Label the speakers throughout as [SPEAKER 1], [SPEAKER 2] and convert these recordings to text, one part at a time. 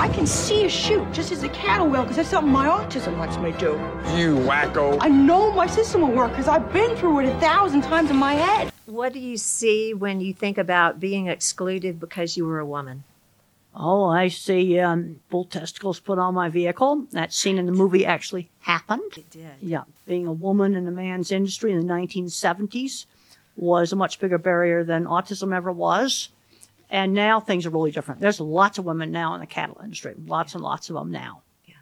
[SPEAKER 1] I can see a chute just as a cattle will because that's something my autism lets me do.
[SPEAKER 2] You wacko.
[SPEAKER 1] I know my system will work because I've been through it a thousand times in my head.
[SPEAKER 3] What do you see when you think about being excluded because you were a woman?
[SPEAKER 4] Oh, I see um, bull testicles put on my vehicle. That scene in the movie actually happened.
[SPEAKER 3] It did.
[SPEAKER 4] Yeah. Being a woman in a man's industry in the 1970s was a much bigger barrier than autism ever was. And now things are really different. There's lots of women now in the cattle industry, lots and lots of them now.
[SPEAKER 3] Yeah,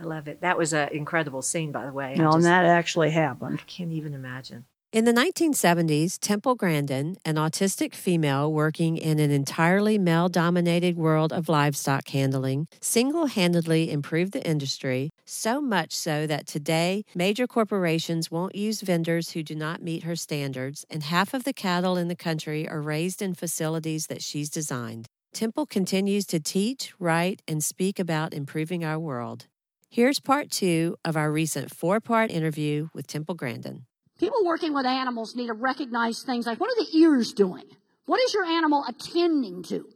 [SPEAKER 3] I love it. That was an incredible scene, by the way. Just
[SPEAKER 4] and that actually happened.
[SPEAKER 3] I can't even imagine.
[SPEAKER 5] In the 1970s, Temple Grandin, an autistic female working in an entirely male dominated world of livestock handling, single handedly improved the industry, so much so that today major corporations won't use vendors who do not meet her standards, and half of the cattle in the country are raised in facilities that she's designed. Temple continues to teach, write, and speak about improving our world. Here's part two of our recent four part interview with Temple Grandin.
[SPEAKER 6] People working with animals need to recognize things like what are the ears doing? What is your animal attending to?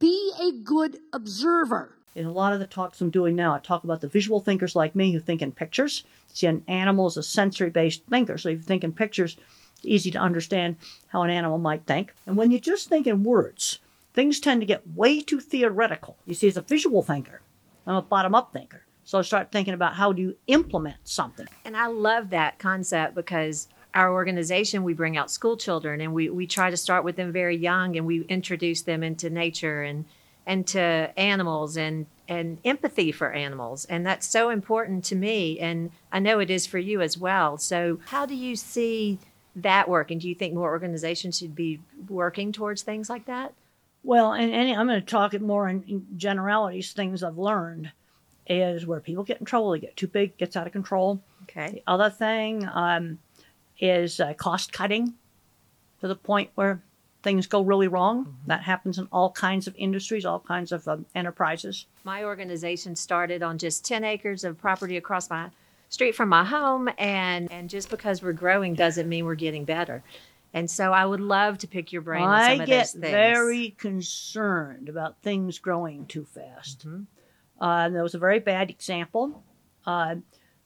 [SPEAKER 6] Be a good observer.
[SPEAKER 4] In a lot of the talks I'm doing now, I talk about the visual thinkers like me who think in pictures. See, an animal is a sensory based thinker. So if you think in pictures, it's easy to understand how an animal might think. And when you just think in words, things tend to get way too theoretical. You see, as a visual thinker, I'm a bottom up thinker. So I start thinking about how do you implement something.
[SPEAKER 3] And I love that concept because our organization, we bring out school children and we, we try to start with them very young and we introduce them into nature and, and to animals and, and empathy for animals. And that's so important to me. And I know it is for you as well. So, how do you see that working? Do you think more organizations should be working towards things like that?
[SPEAKER 4] Well, and, and I'm going to talk it more in, in generalities, things I've learned is where people get in trouble, they get too big, gets out of control.
[SPEAKER 3] Okay.
[SPEAKER 4] The other thing um, is uh, cost cutting to the point where things go really wrong. That happens in all kinds of industries, all kinds of um, enterprises.
[SPEAKER 3] My organization started on just 10 acres of property across my street from my home. And, and just because we're growing doesn't mean we're getting better. And so I would love to pick your brain on some
[SPEAKER 4] I
[SPEAKER 3] of
[SPEAKER 4] get
[SPEAKER 3] those things.
[SPEAKER 4] very concerned about things growing too fast. Uh, there was a very bad example uh,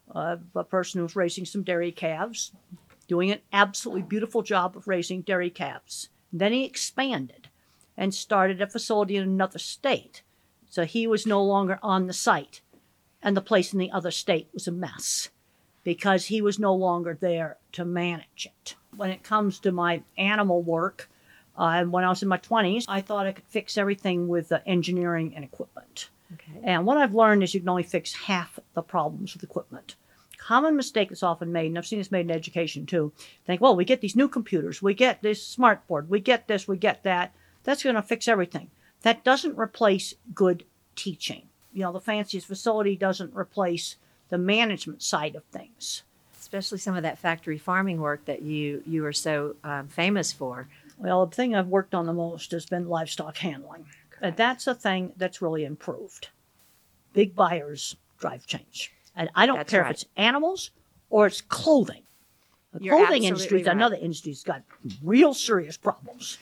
[SPEAKER 4] of a person who was raising some dairy calves, doing an absolutely beautiful job of raising dairy calves. Then he expanded and started a facility in another state. So he was no longer on the site, and the place in the other state was a mess because he was no longer there to manage it. When it comes to my animal work, uh, when I was in my 20s, I thought I could fix everything with uh, engineering and equipment.
[SPEAKER 3] Okay.
[SPEAKER 4] And what I've learned is you can only fix half the problems with equipment. Common mistake that's often made, and I've seen this made in education too. Think, well, we get these new computers, we get this smart board, we get this, we get that. That's going to fix everything. That doesn't replace good teaching. You know, the fanciest facility doesn't replace the management side of things.
[SPEAKER 3] Especially some of that factory farming work that you, you are so um, famous for.
[SPEAKER 4] Well, the thing I've worked on the most has been livestock handling. And that's a thing that's really improved. Big buyers drive change. And I don't
[SPEAKER 3] That's
[SPEAKER 4] care
[SPEAKER 3] right.
[SPEAKER 4] if it's animals or it's clothing. The
[SPEAKER 3] You're
[SPEAKER 4] clothing industry is
[SPEAKER 3] right.
[SPEAKER 4] another industry's got real serious problems.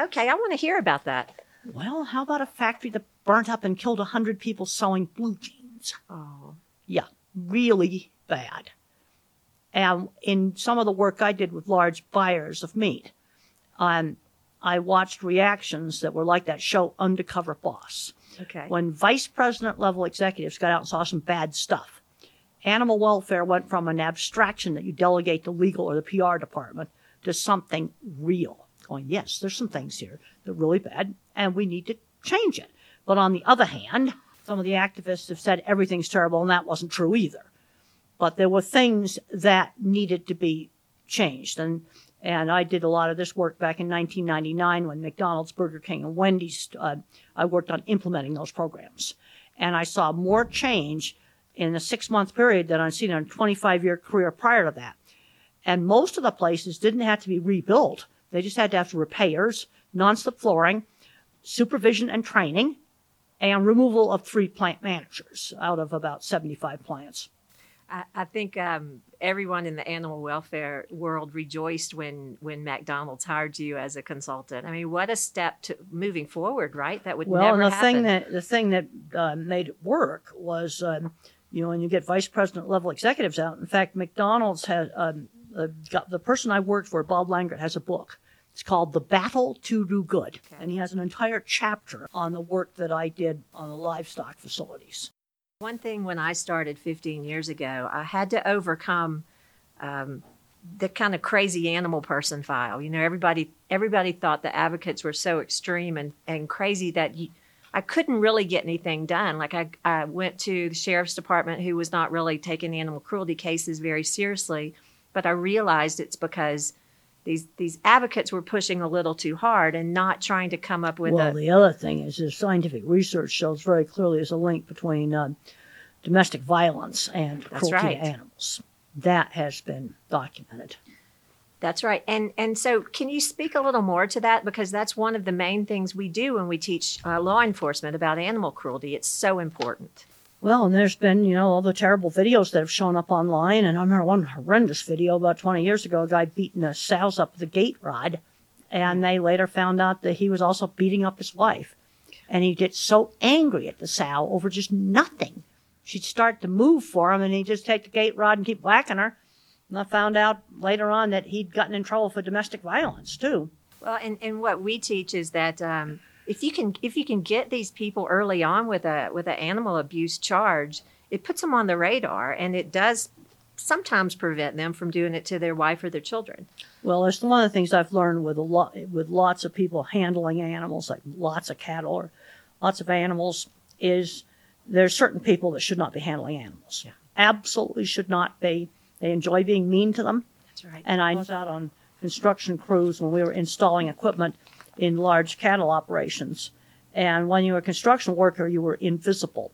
[SPEAKER 3] Okay, I want to hear about that.
[SPEAKER 4] Well, how about a factory that burnt up and killed 100 people sewing blue jeans?
[SPEAKER 3] Oh,
[SPEAKER 4] Yeah, really bad. And in some of the work I did with large buyers of meat, um, I watched reactions that were like that show Undercover Boss.
[SPEAKER 3] okay.
[SPEAKER 4] When vice president level executives got out and saw some bad stuff, animal welfare went from an abstraction that you delegate to legal or the PR department to something real. Going, yes, there's some things here that are really bad and we need to change it. But on the other hand, some of the activists have said everything's terrible and that wasn't true either. But there were things that needed to be changed. And and I did a lot of this work back in 1999 when McDonald's, Burger King, and Wendy's, uh, I worked on implementing those programs. And I saw more change in a six month period than I'd seen in a 25 year career prior to that. And most of the places didn't have to be rebuilt. They just had to have repairs, non-slip flooring, supervision and training, and removal of three plant managers out of about 75 plants.
[SPEAKER 3] I, I think um, everyone in the animal welfare world rejoiced when when McDonald's hired you as a consultant. I mean, what a step to moving forward, right? That would
[SPEAKER 4] well, the
[SPEAKER 3] happen.
[SPEAKER 4] thing that the thing that uh, made it work was, um, you know, when you get vice president level executives out. In fact, McDonald's has um, uh, got, the person I worked for, Bob Langert, has a book. It's called The Battle to Do Good, and he has an entire chapter on the work that I did on the livestock facilities.
[SPEAKER 3] One thing when I started 15 years ago, I had to overcome um, the kind of crazy animal person file. You know, everybody everybody thought the advocates were so extreme and, and crazy that you, I couldn't really get anything done. Like I, I went to the sheriff's department who was not really taking animal cruelty cases very seriously, but I realized it's because these these advocates were pushing a little too hard and not trying to come up with
[SPEAKER 4] well,
[SPEAKER 3] a
[SPEAKER 4] the other thing is, is scientific research shows very clearly there's a link between uh, domestic violence and cruelty
[SPEAKER 3] right.
[SPEAKER 4] to animals. That has been documented.
[SPEAKER 3] That's right. And and so can you speak a little more to that because that's one of the main things we do when we teach uh, law enforcement about animal cruelty. It's so important.
[SPEAKER 4] Well, and there's been, you know, all the terrible videos that have shown up online. And I remember one horrendous video about 20 years ago, a guy beating the sows up with a gate rod. And they later found out that he was also beating up his wife. And he'd get so angry at the sow over just nothing. She'd start to move for him, and he'd just take the gate rod and keep whacking her. And I found out later on that he'd gotten in trouble for domestic violence, too.
[SPEAKER 3] Well, and, and what we teach is that um, if you can if you can get these people early on with a with an animal abuse charge, it puts them on the radar, and it does sometimes prevent them from doing it to their wife or their children.
[SPEAKER 4] Well, it's one of the things I've learned with a lot with lots of people handling animals, like lots of cattle or lots of animals, is there's certain people that should not be handling animals. Absolutely should not be. They enjoy being mean to them.
[SPEAKER 3] That's right.
[SPEAKER 4] And I was out on construction crews when we were installing equipment in large cattle operations. And when you were a construction worker, you were invisible.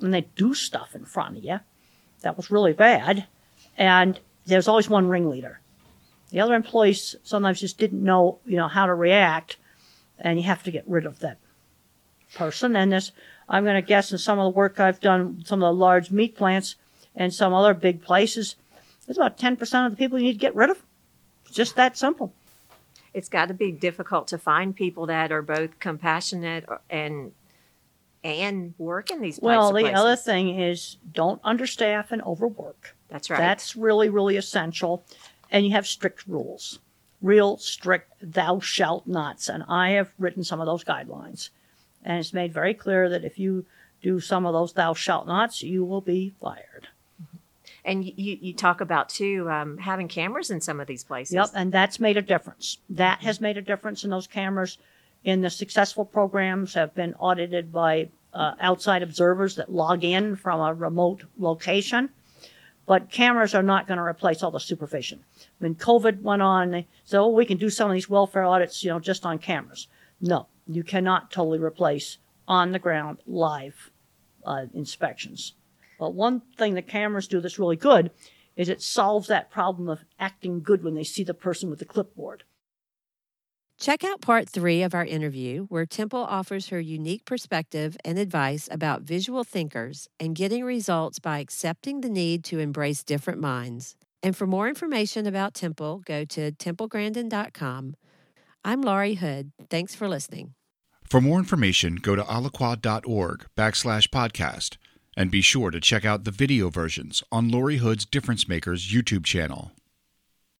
[SPEAKER 4] And they do stuff in front of you. That was really bad. And there's always one ringleader. The other employees sometimes just didn't know, you know, how to react, and you have to get rid of that person. And this, I'm going to guess in some of the work I've done, some of the large meat plants and some other big places, there's about 10% of the people you need to get rid of. It's just that simple.
[SPEAKER 3] It's got to be difficult to find people that are both compassionate and and work in these
[SPEAKER 4] Well, the
[SPEAKER 3] places.
[SPEAKER 4] other thing is don't understaff and overwork.
[SPEAKER 3] That's right.
[SPEAKER 4] That's really, really essential. And you have strict rules, real strict thou shalt nots. And I have written some of those guidelines. And it's made very clear that if you do some of those thou shalt nots, you will be fired.
[SPEAKER 3] And you, you talk about too um, having cameras in some of these places.
[SPEAKER 4] Yep, and that's made a difference. That has made a difference in those cameras. In the successful programs have been audited by uh, outside observers that log in from a remote location. But cameras are not going to replace all the supervision. When COVID went on, they said, "Oh, we can do some of these welfare audits, you know, just on cameras." No, you cannot totally replace on the ground live uh, inspections. But one thing that cameras do that's really good is it solves that problem of acting good when they see the person with the clipboard.
[SPEAKER 5] Check out part three of our interview, where Temple offers her unique perspective and advice about visual thinkers and getting results by accepting the need to embrace different minds. And for more information about Temple, go to templegrandin.com. I'm Lori Hood. Thanks for listening.
[SPEAKER 2] For more information, go to aliquad.org backslash podcast and be sure to check out the video versions on Lori Hood's Difference Makers YouTube channel.